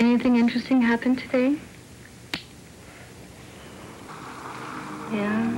Anything interesting happened today? Yeah.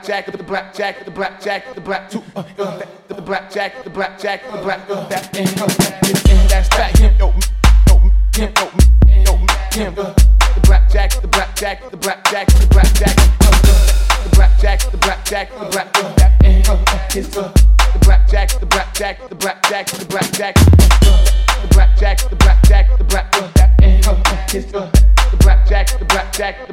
Blackjack, the blackjack, the blackjack, the black two, uh, uh, the, the blackjack, the blackjack, the black uh, that and uh, and that's back. Yo, yo, yo, yo, yo, the blackjack, the blackjack, the blackjack, the blackjack, uh, the blackjack, the blackjack, the black uh, that and uh, it's uh, the blackjack, the blackjack, the blackjack, the blackjack, uh, the blackjack, the blackjack, the black uh, that and uh, it's uh, the blackjack, the blackjack,